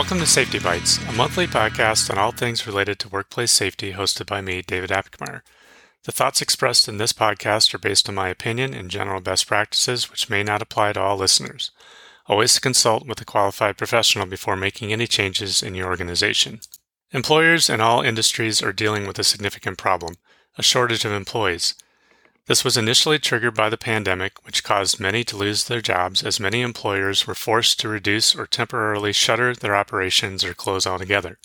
Welcome to Safety Bites, a monthly podcast on all things related to workplace safety hosted by me, David Apkemeyer. The thoughts expressed in this podcast are based on my opinion and general best practices, which may not apply to all listeners. Always consult with a qualified professional before making any changes in your organization. Employers in all industries are dealing with a significant problem a shortage of employees. This was initially triggered by the pandemic, which caused many to lose their jobs as many employers were forced to reduce or temporarily shutter their operations or close altogether.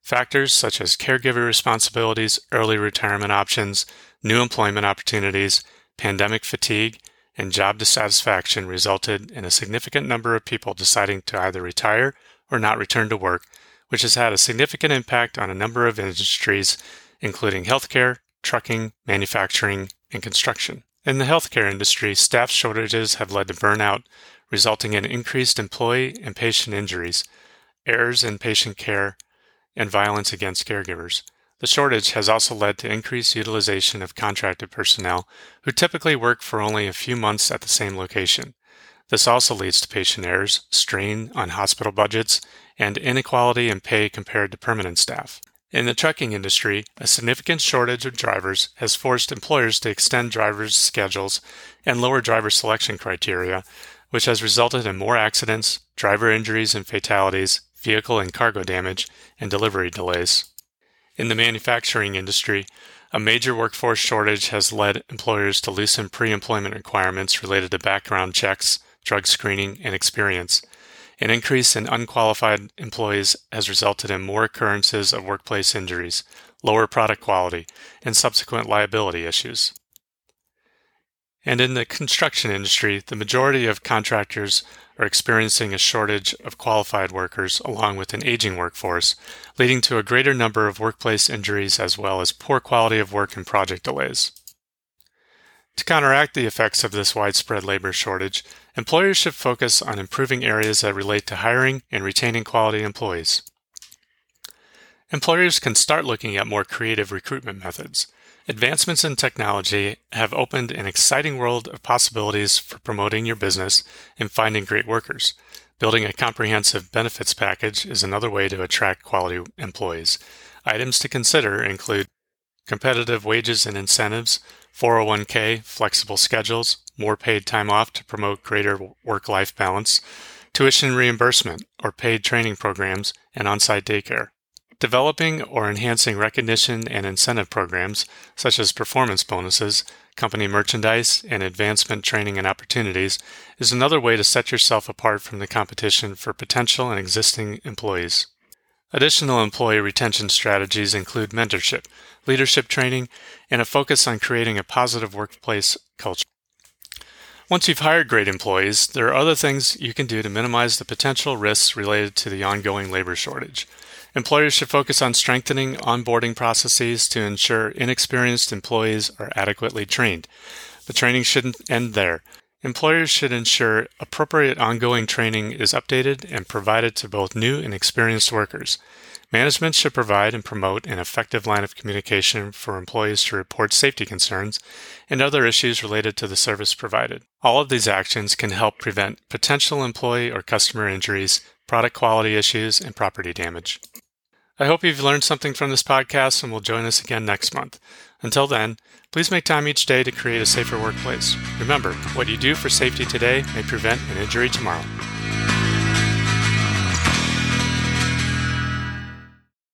Factors such as caregiver responsibilities, early retirement options, new employment opportunities, pandemic fatigue, and job dissatisfaction resulted in a significant number of people deciding to either retire or not return to work, which has had a significant impact on a number of industries, including healthcare, trucking, manufacturing, and construction. In the healthcare industry, staff shortages have led to burnout, resulting in increased employee and patient injuries, errors in patient care, and violence against caregivers. The shortage has also led to increased utilization of contracted personnel who typically work for only a few months at the same location. This also leads to patient errors, strain on hospital budgets, and inequality in pay compared to permanent staff. In the trucking industry, a significant shortage of drivers has forced employers to extend drivers' schedules and lower driver selection criteria, which has resulted in more accidents, driver injuries and fatalities, vehicle and cargo damage, and delivery delays. In the manufacturing industry, a major workforce shortage has led employers to loosen pre employment requirements related to background checks, drug screening, and experience. An increase in unqualified employees has resulted in more occurrences of workplace injuries, lower product quality, and subsequent liability issues. And in the construction industry, the majority of contractors are experiencing a shortage of qualified workers along with an aging workforce, leading to a greater number of workplace injuries as well as poor quality of work and project delays. To counteract the effects of this widespread labor shortage, employers should focus on improving areas that relate to hiring and retaining quality employees. Employers can start looking at more creative recruitment methods. Advancements in technology have opened an exciting world of possibilities for promoting your business and finding great workers. Building a comprehensive benefits package is another way to attract quality employees. Items to consider include competitive wages and incentives, 401k, flexible schedules, more paid time off to promote greater work life balance, tuition reimbursement or paid training programs, and on site daycare. Developing or enhancing recognition and incentive programs, such as performance bonuses, company merchandise, and advancement training and opportunities, is another way to set yourself apart from the competition for potential and existing employees. Additional employee retention strategies include mentorship, leadership training, and a focus on creating a positive workplace culture. Once you've hired great employees, there are other things you can do to minimize the potential risks related to the ongoing labor shortage. Employers should focus on strengthening onboarding processes to ensure inexperienced employees are adequately trained. The training shouldn't end there. Employers should ensure appropriate ongoing training is updated and provided to both new and experienced workers. Management should provide and promote an effective line of communication for employees to report safety concerns and other issues related to the service provided. All of these actions can help prevent potential employee or customer injuries, product quality issues, and property damage. I hope you've learned something from this podcast and will join us again next month. Until then, please make time each day to create a safer workplace. Remember, what you do for safety today may prevent an injury tomorrow.